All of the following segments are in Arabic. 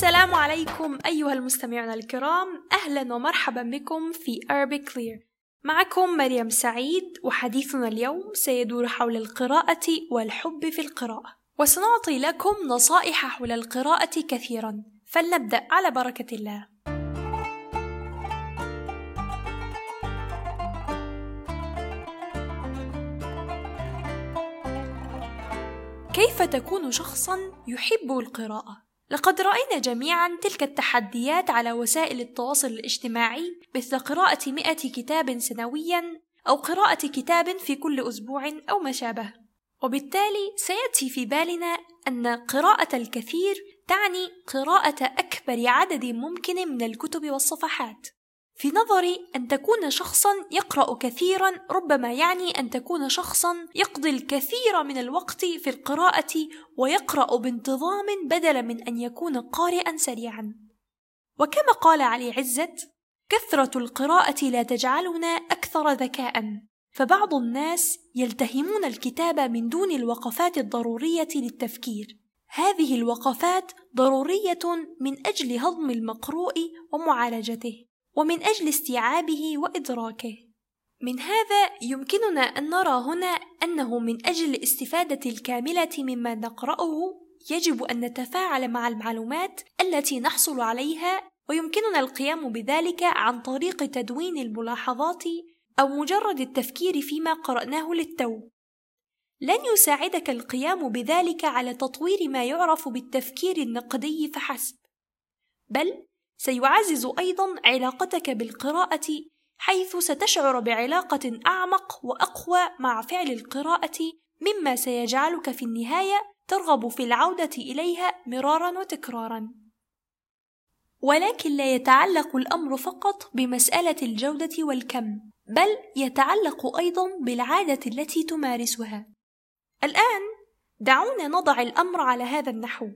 السلام عليكم أيها المستمعون الكرام. أهلا ومرحبا بكم في Arabic Clear. معكم مريم سعيد وحديثنا اليوم سيدور حول القراءة والحب في القراءة. وسنعطي لكم نصائح حول القراءة كثيرا. فلنبدأ على بركة الله. كيف تكون شخصا يحب القراءة؟ لقد رأينا جميعا تلك التحديات على وسائل التواصل الاجتماعي مثل قراءة مئة كتاب سنويا أو قراءة كتاب في كل أسبوع أو ما شابه. وبالتالي سيأتي في بالنا أن قراءة الكثير تعني قراءة أكبر عدد ممكن من الكتب والصفحات. في نظري أن تكون شخصا يقرأ كثيرا ربما يعني أن تكون شخصا يقضي الكثير من الوقت في القراءة ويقرأ بانتظام بدلا من أن يكون قارئا سريعا. وكما قال علي عزت كثرة القراءة لا تجعلنا أكثر ذكاء. فبعض الناس يلتهمون الكتاب من دون الوقفات الضرورية للتفكير. هذه الوقفات ضرورية من أجل هضم المقروء ومعالجته. ومن أجل استيعابه وإدراكه. من هذا يمكننا أن نرى هنا أنه من أجل الاستفادة الكاملة مما نقرأه يجب أن نتفاعل مع المعلومات التي نحصل عليها ويمكننا القيام بذلك عن طريق تدوين الملاحظات أو مجرد التفكير فيما قرأناه للتو. لن يساعدك القيام بذلك على تطوير ما يعرف بالتفكير النقدي فحسب، بل سيعزز أيضا علاقتك بالقراءة حيث ستشعر بعلاقة أعمق وأقوى مع فعل القراءة مما سيجعلك في النهاية ترغب في العودة إليها مرارا وتكرارا. ولكن لا يتعلق الأمر فقط بمسألة الجودة والكم، بل يتعلق أيضا بالعادة التي تمارسها. الآن دعونا نضع الأمر على هذا النحو.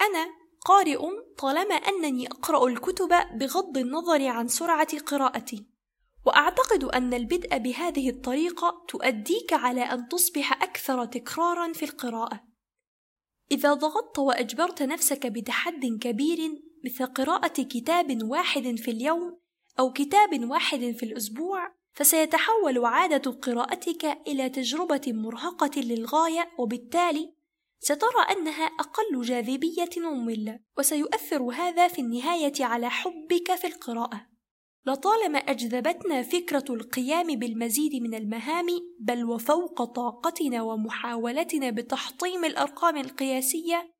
أنا قارئ طالما أنني أقرأ الكتب بغض النظر عن سرعة قراءتي. وأعتقد أن البدء بهذه الطريقة تؤديك على أن تصبح أكثر تكرارا في القراءة. إذا ضغطت وأجبرت نفسك بتحد كبير مثل قراءة كتاب واحد في اليوم أو كتاب واحد في الأسبوع فسيتحول عادة قراءتك إلى تجربة مرهقة للغاية وبالتالي سترى أنها أقل جاذبية ومملة وسيؤثر هذا في النهاية على حبك في القراءة. لطالما أجذبتنا فكرة القيام بالمزيد من المهام بل وفوق طاقتنا ومحاولتنا بتحطيم الأرقام القياسية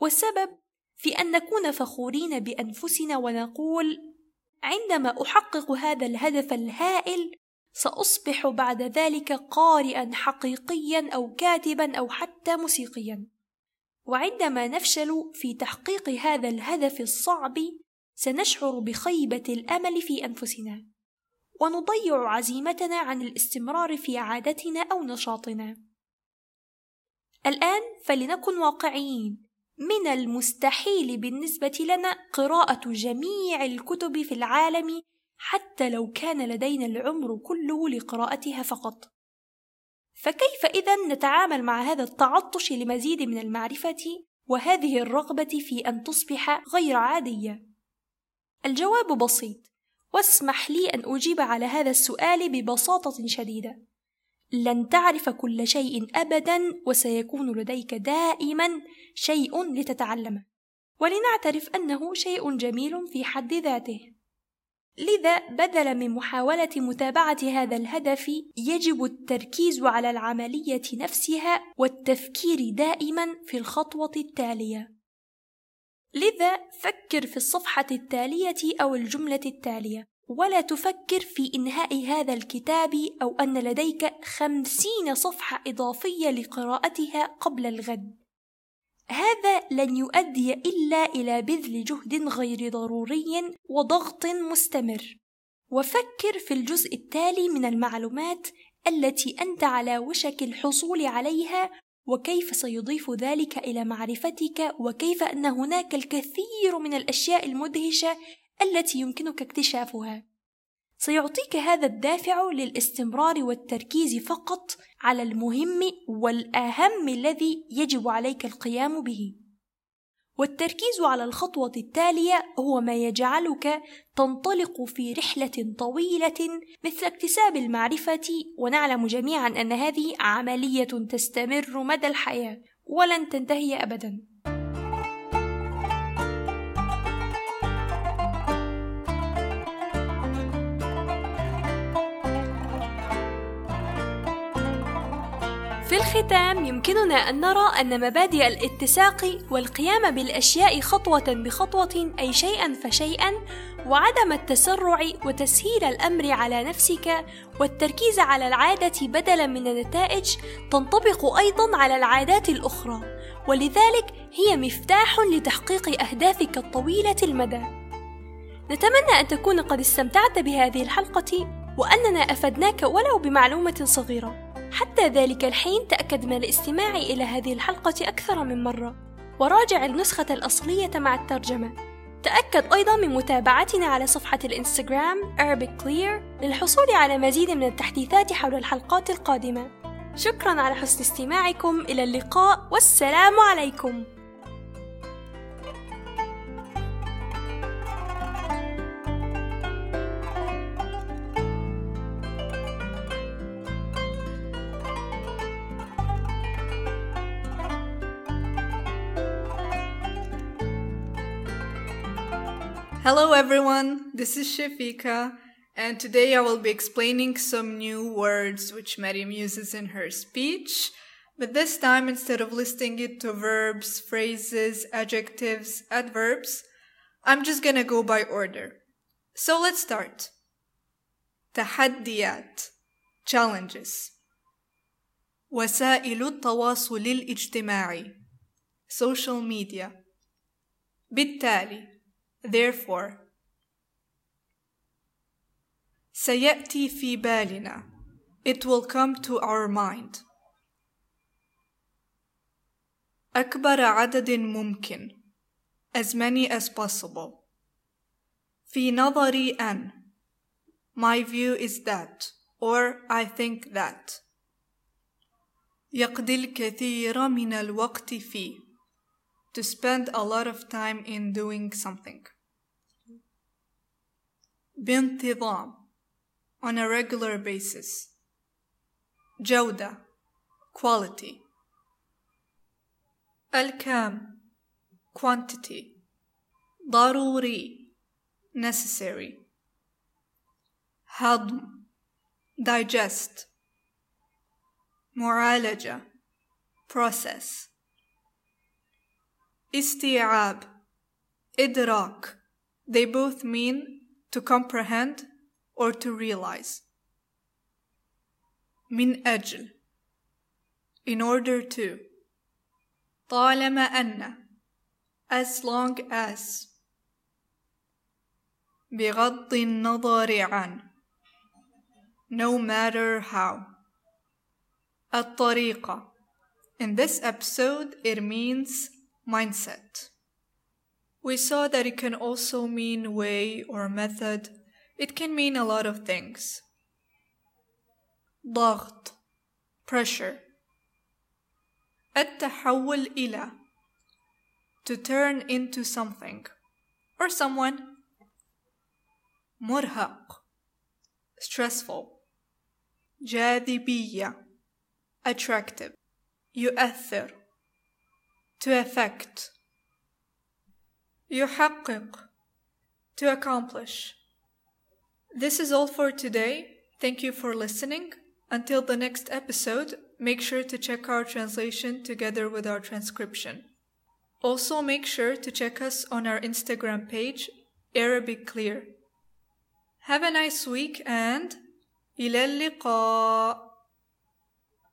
والسبب في أن نكون فخورين بأنفسنا ونقول عندما أحقق هذا الهدف الهائل سأصبح بعد ذلك قارئا حقيقيا أو كاتبا أو حتى موسيقيا. وعندما نفشل في تحقيق هذا الهدف الصعب سنشعر بخيبة الأمل في أنفسنا. ونضيع عزيمتنا عن الاستمرار في عادتنا أو نشاطنا. الآن فلنكن واقعيين. من المستحيل بالنسبة لنا قراءة جميع الكتب في العالم حتى لو كان لدينا العمر كله لقراءتها فقط. فكيف إذا نتعامل مع هذا التعطش لمزيد من المعرفة وهذه الرغبة في أن تصبح غير عادية؟ الجواب بسيط. واسمح لي أن أجيب على هذا السؤال ببساطة شديدة. لن تعرف كل شيء ابدا وسيكون لديك دائما شيء لتتعلمه. ولنعترف أنه شيء جميل في حد ذاته. لذا بدلا من محاولة متابعة هذا الهدف يجب التركيز على العملية نفسها والتفكير دائما في الخطوة التالية. لذا فكر في الصفحة التالية أو الجملة التالية، ولا تفكر في إنهاء هذا الكتاب أو أن لديك خمسين صفحة إضافية لقراءتها قبل الغد. هذا لن يؤدي إلا إلى بذل جهد غير ضروري وضغط مستمر. وفكر في الجزء التالي من المعلومات التي أنت على وشك الحصول عليها وكيف سيضيف ذلك إلى معرفتك وكيف أن هناك الكثير من الأشياء المدهشة التي يمكنك اكتشافها. سيعطيك هذا الدافع للاستمرار والتركيز فقط على المهم والأهم الذي يجب عليك القيام به. والتركيز على الخطوة التالية هو ما يجعلك تنطلق في رحلة طويلة مثل اكتساب المعرفة ونعلم جميعا أن هذه عملية تستمر مدى الحياة ولن تنتهي أبدا. الختام يمكننا أن نرى أن مبادئ الاتساق والقيام بالأشياء خطوة بخطوة أي شيئا فشيئا وعدم التسرع وتسهيل الأمر على نفسك والتركيز على العادة بدلا من النتائج تنطبق أيضا على العادات الأخرى. ولذلك هي مفتاح لتحقيق أهدافك الطويلة المدى. نتمنى أن تكون قد استمتعت بهذه الحلقة وأننا أفدناك ولو بمعلومة صغيرة. حتى ذلك الحين تأكد من الاستماع إلى هذه الحلقة أكثر من مرة. وراجع النسخة الأصلية مع الترجمة. تأكد أيضا من متابعتنا على صفحة الإنستغرام Arabic Clear للحصول على مزيد من التحديثات حول الحلقات القادمة. شكرا على حسن استماعكم. إلى اللقاء. والسلام عليكم. Hello everyone, this is Shafika, and today I will be explaining some new words which Maryam uses in her speech. But this time, instead of listing it to verbs, phrases, adjectives, adverbs, I'm just gonna go by order. So let's start. تحديات challenges وسائل التواصل الاجتماعي social media بالتالي Therefore, سيأتي في بالنا. It will come to our mind. أكبر عدد ممكن. As many as possible. في نظري أن. My view is that. Or I think that. يقضي الكثير من الوقت فيه to spend a lot of time in doing something. بانتظام on a regular basis. جودة quality. الكام quantity. ضروري necessary. هضم digest. معالجة process. استيعاب إدراك they both mean to comprehend or to realize من أجل in order to طالما أن as long as بغض النظر عن no matter how الطريقة in this episode it means mindset. We saw that it can also mean way or method. It can mean a lot of things. ضغط pressure التحول إلى to turn into something or someone مرهق stressful جاذبية attractive يؤثر to affect يحقق to accomplish this is all for today thank you for listening until the next episode make sure to check our translation together with our transcription also make sure to check us on our instagram page arabic clear have a nice week and إلى اللقاء